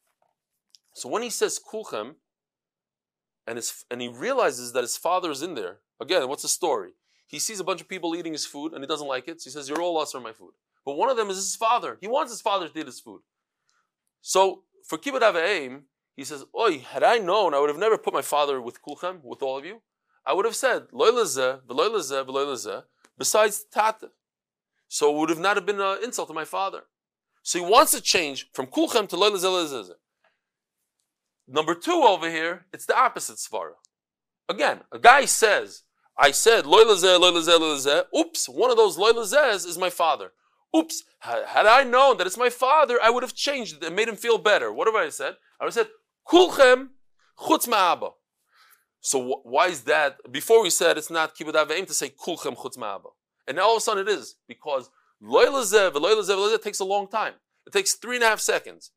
So when he says Kulchem, and, his, and he realizes that his father is in there, again, what's the story? He sees a bunch of people eating his food and he doesn't like it. So he says, You're all us or my food. But one of them is his father. He wants his father to eat his food. So for Kibbut Aveim, he says, Oi, had I known, I would have never put my father with Kulchem, with all of you. I would have said, Loilazeh, Veloilazeh, Veloilazeh, besides Tata. So it would have not have been an insult to my father. So he wants to change from Kulchem to Loilazeh, Number two over here, it's the opposite svara. Again, a guy says, I said, loylazeh, loylazeh, loylazeh. Oops, one of those loylazehs is my father. Oops, had I known that it's my father, I would have changed it and made him feel better. What have I said? I would have said, kulchem chutz ma'aba. So why is that? Before we said it's not kibbud aveim to say kulchem chutz ma'aba. And now all of a sudden it is, because loylazeh, loylazeh, loylazeh takes a long time. It takes three and a half seconds.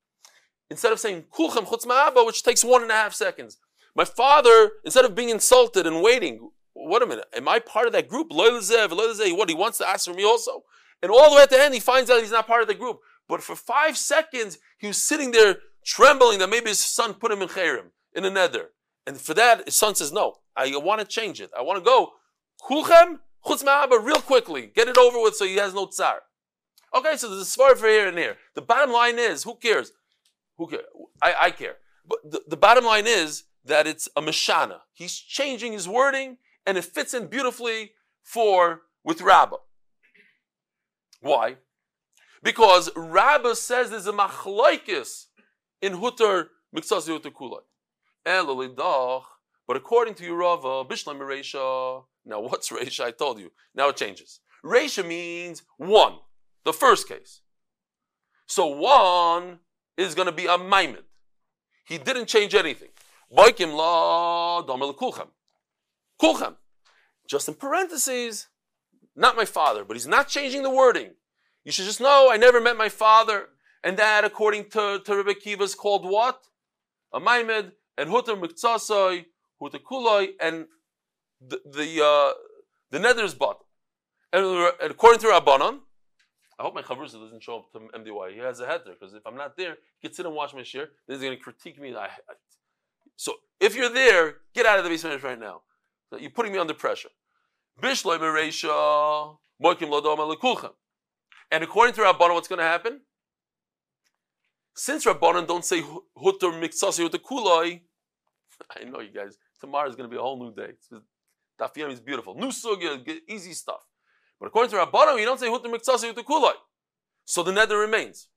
Instead of saying kulchem chutz ma'aba, which takes one and a half seconds. My father, instead of being insulted and waiting, what a minute, am I part of that group? Loyalzev, loyal, what, he wants to ask for me also? And all the way at the end, he finds out he's not part of the group. But for five seconds, he was sitting there trembling that maybe his son put him in Kherim, in a neder. And for that, his son says, no, I want to change it. I want to go, Kulchem, Chutz Ma'aba, real quickly. Get it over with so he has no tsar. Okay, so there's a svar for here and here. The bottom line is, who cares? Who cares? I, I care. But the, the bottom line is that it's a Mashana. He's changing his wording and it fits in beautifully for with Rabbah. Why? Because Rabbah says there's a machlaikis in Hutter Miksasi Hutter Kulai. But according to Yerava, Bishlam Reisha. Now what's Reisha? I told you. Now it changes. Reisha means one, the first case. So one is going to be a Maimid. He didn't change anything. Boikim la domel kulchem. Kulchem. Just in parentheses, not my father, but he's not changing the wording. You should just know I never met my father. And that, according to, to Rebbe Kiva, is called what? A Maimed, and Hutter Miktsasoi, Hutter Kuloi, and the, the, uh, the neder's bottom. And, and, according to Rabbanon, I hope my Chavrusa doesn't show up to MDY. He has a head there, because if I'm not there, he can sit and watch my share. Then he's going to critique me. I, I, so if you're there, get out of the basement right now. You're putting me under pressure. And according to Rabbanon, what's going to happen? Since Rabbanon don't say hutter miksasi hutter (laughs) I know you guys. Tomorrow is going to be a whole new day. Dafiyam is beautiful. New sugya, easy stuff. But according to Rabbanon, you don't say hutter miksasi hutter. So the neder remains.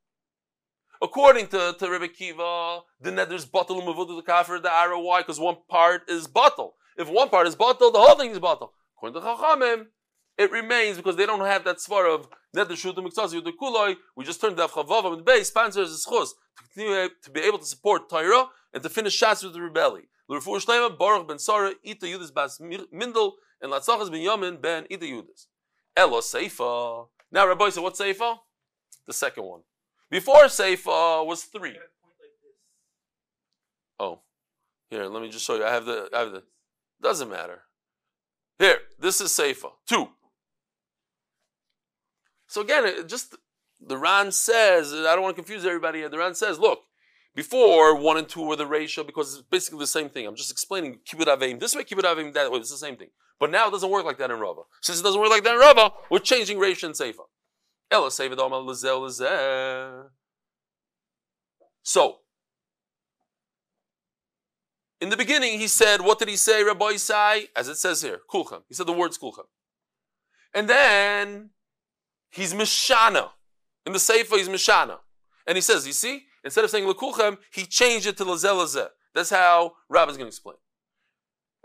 According to, to Rebbe Kiva, the neder neder's bottle the kafir the arrow. Why? Because one part is bottle. If one part is bottle, the whole thing is bottle. According to Chachamim, it remains because they don't have that svar of net the shutim the kuloi. We just turned the chavav and the base sponsors is chus to continue to be able to support Torah and to finish shots with the rebellion. L'refu shlema Baruch ben Sarah ita Yudas bas Mindel and Latzachas ben Yamin ben ita Yudas. Elo Seifa. Now Rabbi said, what Seifa? The second one. Before Seifa was three. Oh, here, let me just show you. I have the, I have the, doesn't matter. Here, this is Seifa. Two. So again, just the Ran says, I don't want to confuse everybody here. The Ran says, look, before one and two were the ratio because it's basically the same thing. I'm just explaining kibbut avim this way, kibbut avim that way. It's the same thing. But now it doesn't work like that in Rava. Since it doesn't work like that in Rava, we're changing ratio and seifa. Ella seifa lezel So, in the beginning, he said, what did he say, Rabbosai? As it says here, kulchem. He said the words kulchem. And then he's Mishana. In the Sefer, he's Mishana. And he says, you see, instead of saying Lekulchem, he changed it to Lazelazeh. That's how Rabbi's going to explain.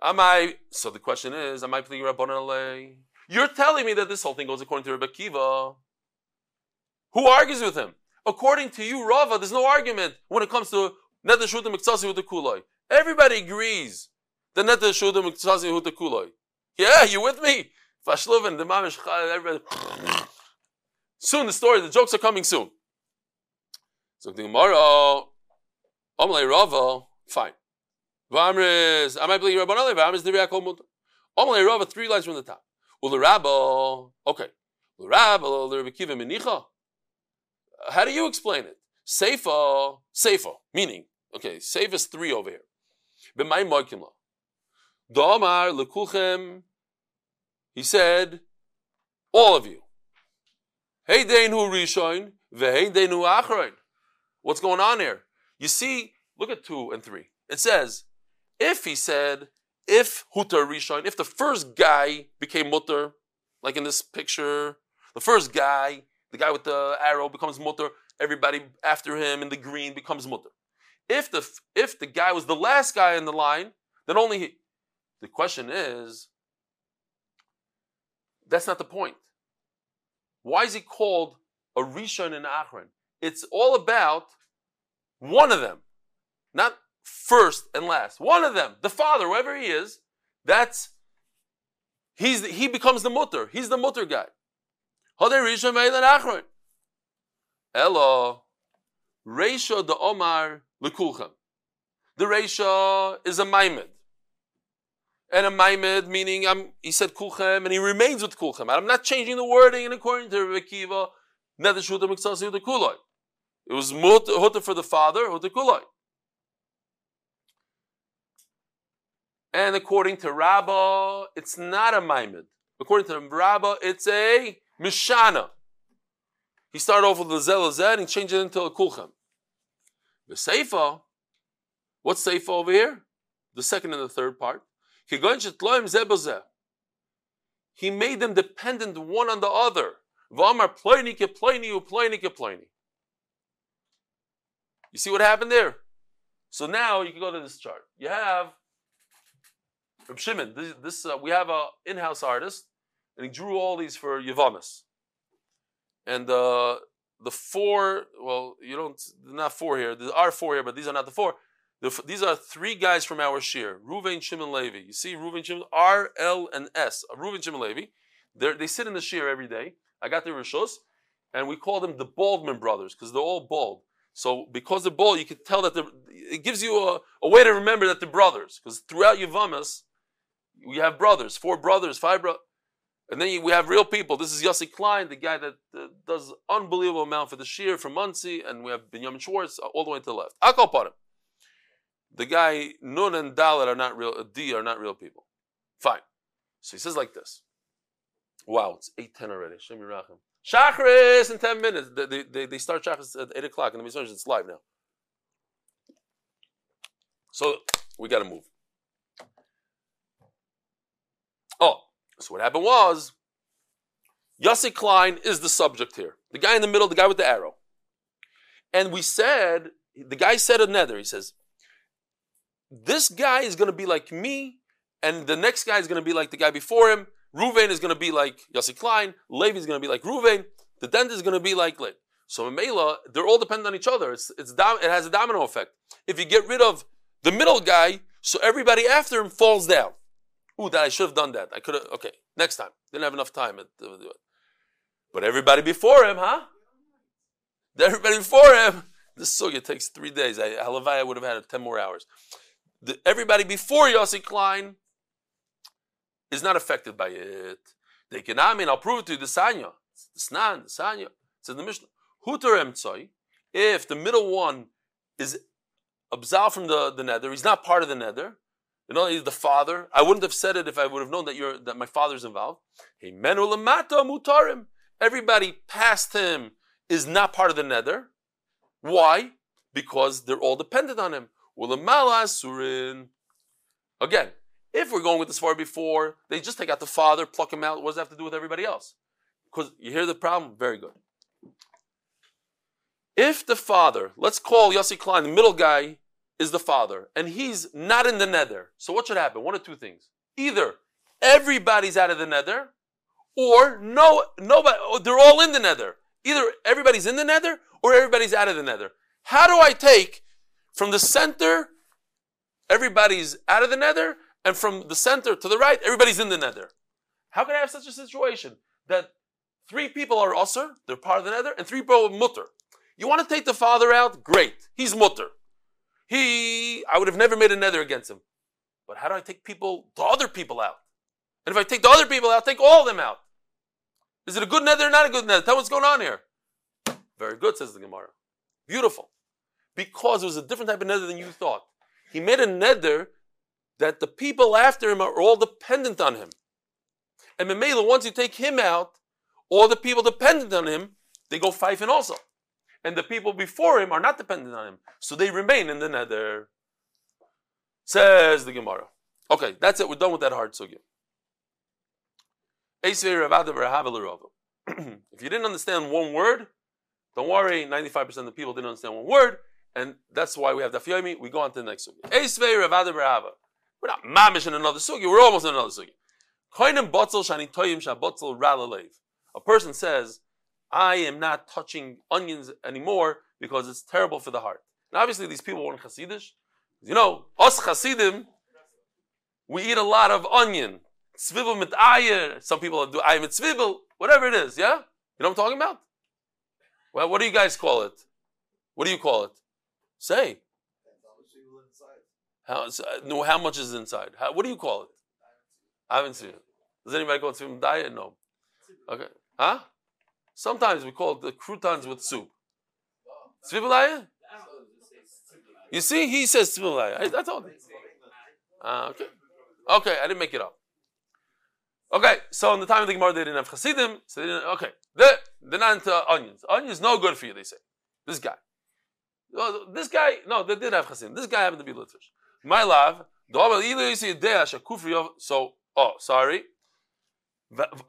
Am I, so the question is, am I pleading Rabban You're telling me that this whole thing goes according to Rabbi Kiva. Who argues with him? According to you, Rava, there's no argument when it comes to Net Shudim Miktasi with the Kuloi. Everybody agrees that Net Shudim Miktasi with the Kuloi. Yeah, you with me? Fashlovin, the Mamish, everybody. Soon the story, the jokes are coming soon. So the Gemara, Amalei Rava, fine. Vamris, I might believe Rabban Ali, the Reakol Mutter. Amalei Rava, three lines from the top. Ularabba, okay. Ularabba, Ularabikiva Menicha. How do you explain it? Seifa, Seifa, meaning, okay, Seifa is three over here. B'may Moikimla. Domar lekulchem, he said, all of you. Hey Deinu Rishon, Ve'hei Deinu Achron. What's going on here? You see, look at two and three. It says, if he said, if Hutar Rishon, if the first guy became Mutter, like in this picture, the first guy, the guy with the arrow becomes Mutter, everybody after him in the green becomes Mutter. If the if the guy was the last guy in the line, then only he. The question is, that's not the point. Why is he called a Rishon and Achron? It's all about one of them, not first and last. One of them, the father, whoever he is, that's he's he becomes the mutter. He's the mutter guy. Elo, Reisha the Omar Lekulchem. The Reisha is a Maimed and a maimed, meaning I'm, he said kulchem, and he remains with kulchem. I'm not changing the wording in according to Rebbe Kiva, It was mutter for the father, huta kuloi. And according to Rabbah, it's not a maimed. According to Rabbah, it's a mishana. He started off with the zel and changed it into a kulchem. The seifa, what's seifa over here? The second and the third part. He made them dependent one on the other. You see what happened there? So now you can go to this chart. You have Reb Shimon. This, this uh, we have a in-house artist, and he drew all these for Yavamas. And uh, the four, well, you don't, not four here. There are four here, but these are not the four. The, these are three guys from our shir. Ruvain, Shimon, Levi. You see, Ruvain, Shimon, R, L, and S. Ruvain, Shimon, Levi. They're, they sit in the shir every day. I got their rishos, and we call them the Baldman brothers because they're all bald. So because they're bald, you can tell that it gives you a, a, way to remember that they're brothers. Because throughout Yavamas, we have brothers, four brothers, five brothers. And then we have real people. This is Yossi Klein, the guy that uh, does unbelievable amount for the shir from Monsey, and we have Benjamin Schwartz all the way to the left. I'll call him the guy Nun and Dalit are not real, D are not real people. Fine. So he says like this. Wow, it's 8.10 already. Shem. Shachris in 10 minutes. They, they, they start Shachris at 8 o'clock and the Mizrach, it's live now. So we got to move. Oh, so what happened was Yossi Klein is the subject here. The guy in the middle, the guy with the arrow. And we said, the guy said a neder. He says, this guy is going to be like me, and the next guy is going to be like the guy before him. Ruvain is going to be like Yossi Klein, Levi is going to be like Ruvain, the dentist is going to be like Levi. So in Mela, they're all dependent on each other. It's, it's it has a domino effect. If you get rid of the middle guy, so everybody after him falls down. Ooh, that I should have done that. I could have. Okay, next time. Didn't have enough time. Uh, but everybody before him, huh? Everybody before him. This sugya takes three days. I would have had ten more hours. The, everybody before Yossi Klein is not affected by it. They can, I mean, I'll prove it to you, the Sanya. The Snan, the Sanya. Says the Mishnah. Huter emtsoi, if the middle one is absolved from the, the neder, he's not part of the neder, you know, he's the father. I wouldn't have said it if I would have known that you're that my father's involved. Mutarim. Everybody past him is not part of the neder. Why? Because they're all dependent on him. Again, if we're going with this far before, they just take out the father, pluck him out. What does that have to do with everybody else? Because you hear the problem? Very good. If the father, let's call Yossi Klein, the middle guy, is the father, and he's not in the neder, so what should happen? One of two things. Either everybody's out of the neder, or no, nobody, oh, they're all in the neder. Either everybody's in the neder, or everybody's out of the neder. How do I take from the center, everybody's out of the neder, and from the center to the right, everybody's in the neder? How can I have such a situation that three people are usr, they're part of the neder, and three people are mutter? You want to take the father out? Great. He's mutter. He, I would have never made a neder against him. But how do I take people, the other people out? And if I take the other people out, take all of them out. Is it a good neder or not a good neder? Tell me what's going on here. Very good, says the Gemara. Beautiful. Because it was a different type of neder than you thought. He made a neder that the people after him are all dependent on him. And Memela, once you take him out, all the people dependent on him, they go five and also and the people before him are not dependent on him. So they remain in the neder. Says the Gemara. Okay, that's it. We're done with that hard sugya. (clears throat) if you didn't understand one word, don't worry, 95% of the people didn't understand one word, and that's why we have the Yomi. We go on to the next sugya. We're not mamish in another sugya, we're almost in another sugya. A person says, I am not touching onions anymore because it's terrible for the heart. Now, obviously, these people weren't Hasidish. You know, us Hasidim, we eat a lot of onion. Tzvivel mit ayer. Some people do ayer mit tzvivel. Whatever it is, yeah? You know what I'm talking about? Well, what do you guys call it? What do you call it? Say. How, no, how much is inside? How, what do you call it? I haven't seen it. Does anybody call it tzvivel diet? No. Okay. Huh? Sometimes we call it the croutons with soup. Tzvibalaya? You see, he says tzvibalaya. I, I told him. Uh, okay. Okay, I didn't make it up. Okay, so in the time of the Gemara, they didn't have chassidim, so they didn't, okay. They're, they're not into onions. Onions no good for you, they say. This guy. Oh, this guy, no, they did have chassidim. This guy happened to be Litvish. My love, so, oh, sorry.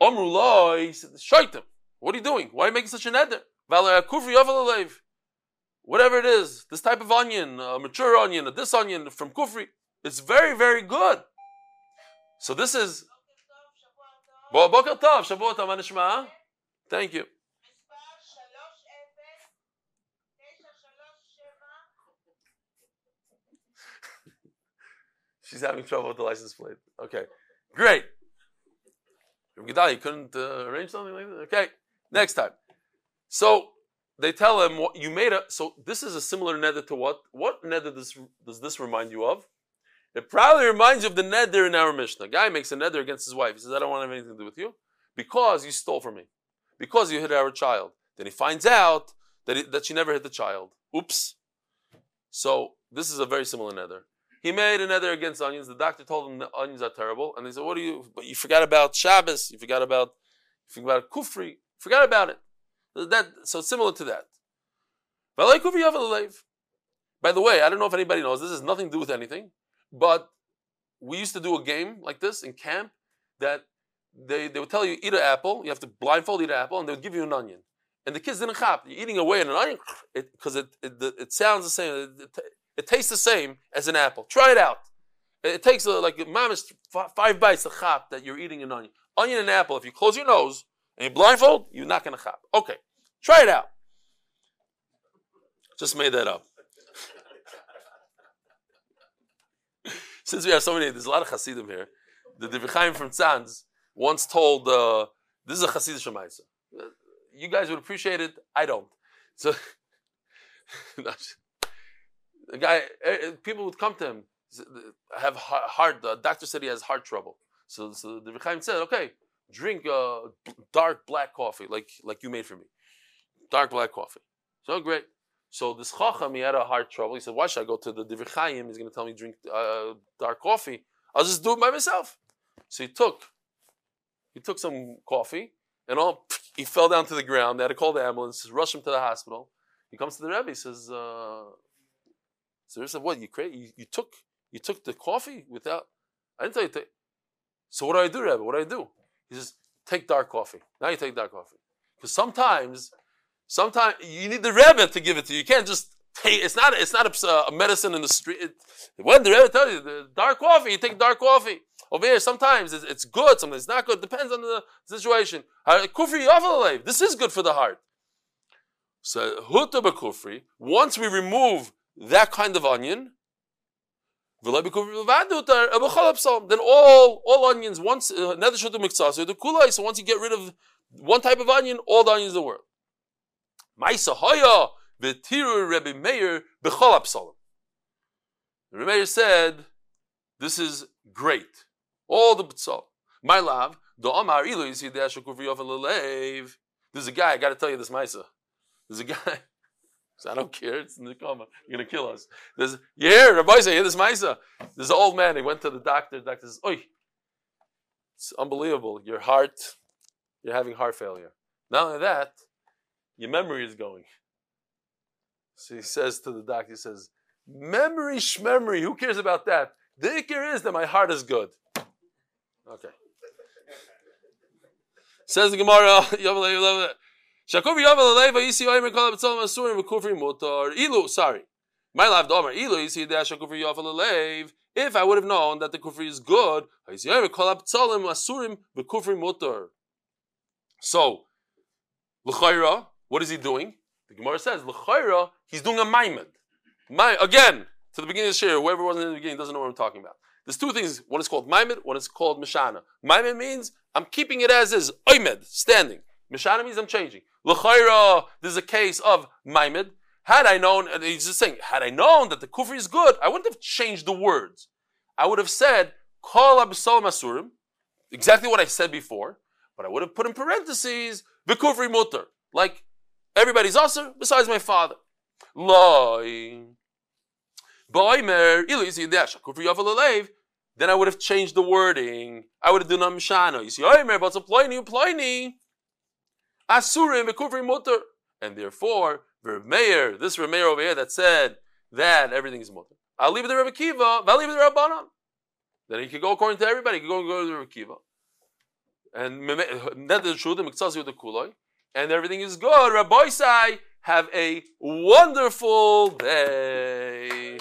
Omrullah, he said, shaitim. What are you doing? Why are you making such an eder? Whatever it is, this type of onion, a mature onion, a this onion from kufri, it's very, very good. So this is. Boker Tov, Shavuot Tov, Thank you. She's having trouble with the license plate. Okay, great. You couldn't uh, arrange something like that? Okay. Next time. So they tell him what you made a so this is a similar neder to what? What neder does, does this remind you of? It probably reminds you of the neder in our Mishnah. Guy makes a neder against his wife. He says, I don't want to have anything to do with you because you stole from me. Because you hit our child. Then he finds out that, he, that she never hit the child. Oops. So this is a very similar neder. He made a neder against onions. The doctor told him the onions are terrible. And they said, What do you but you forgot about Shabbos, you forgot about you forgot about Kufri. Forget about it. That, so similar to that. By the way, I don't know if anybody knows, this has nothing to do with anything, but we used to do a game like this in camp that they, they would tell you, eat an apple, you have to blindfold eat an apple, and they would give you an onion. And the kids didn't chop. You're eating away in an onion because it, it, it, it, sounds the same. It, it, tastes the same as an apple. Try it out. It, takes a, like mamish five bites to chop that you're eating an onion. onion and apple. If you close your nose and you blindfold, you're not going to chop. Okay, try it out. Just made that up. (laughs) Since we have so many, there's a lot of Hasidim here. The Divrei from Tzanz once told, uh, this is a Hasidic Shemaisa. You guys would appreciate it. I don't. So, (laughs) the guy, eh, eh, people would come to him, have heart, the doctor said he has heart trouble. So, so the Rechaim said, okay, drink uh, dark black coffee, like, like you made for me. Dark black coffee. So great. So this Chacham, he had a heart trouble. He said, why should I go to the Divrei? He's going to tell me drink uh, dark coffee. I'll just do it by myself. So he took, he took some coffee, and all he fell down to the ground. They had to call the ambulance, rush him to the hospital. He comes to the Rebbe. He says, uh, "So he said, what you crazy? You, you, took you took the coffee without? I didn't tell you. To so what do I do, Rebbe? What do I do?" He says, "Take dark coffee. Now you take dark coffee because sometimes, sometimes you need the Rebbe to give it to you. You can't just take. It's not. It's not a, a medicine in the street. It, when the Rebbe tells you the dark coffee, you take dark coffee." Over here, sometimes it's, good, sometimes it's not good. Depends on the situation. Kufri. This is good for the heart. So huta kufri. Once we remove that kind of onion, then all all onions once uh, the kulai. So once you get rid of one type of onion, all the onions in the world. Ma'isa haya v'tiru Rebbe Meir b'chol apsalim. Rebbe Meir said, "This is great." All the b'tzal. My love, the Omar Ilu, you see the Ashokuvri There's a guy, I gotta tell you this, Maisa. There's a guy. I don't care. It's in the coma. You're gonna kill us. There's you hear Rabbosai, hear this Maisa. An old man. He went to the doctor. The doctor says, "Oi, it's unbelievable. Your heart, you're having heart failure. Not only that, your memory is going." So he says to the doctor, he says, "Memory, shmemory. Who cares about that? The ikir is that my heart is good." Okay. Says the Gemara, (laughs) Shakuv Yavel Aleva Yisi Oimer Kol Abtzalim Asurim Mutar Ilu. Sorry, my life Domer Ilu Yisi Dei Shakuv Yavel Alev. If I would have known that the kufri is good, Yisi Oimer Kol Abtzalim Asurim V'Kufri Mutar. So, l'chayra, what is he doing? The Gemara says l'chayra, he's doing a maimed. My again to the beginning of the share. Whoever wasn't in the beginning doesn't know what I'm talking about. There's two things. One is called Maimed, one is called Mishana. Maimed means I'm keeping it as is, Oymed, standing. Mishana means I'm changing. L'chayra, there's a case of Maimed. Had I known, and he's just saying, had I known that the kufri is good, I wouldn't have changed the words. I would have said, Kol Abisol Masurim, exactly what I said before, but I would have put in parentheses, the kufri mutter, like everybody's usher besides my father. Loi. Boimer, then I would have changed the wording. I would have done Amshana. You see, Oimer, but Ploini, Ploini. Asurim, Bekufri Mutter. And therefore, Meir, this Meir over here that said that everything is Mutter. I'll leave it to Rebbe Kiva, I'll leave it to Rabbanon. Then he could go according to everybody. He could go, go to Rebbe Kiva. And that is true, the Miktsasi with the Kuloi. And everything is good. Rabbosai, have a wonderful day.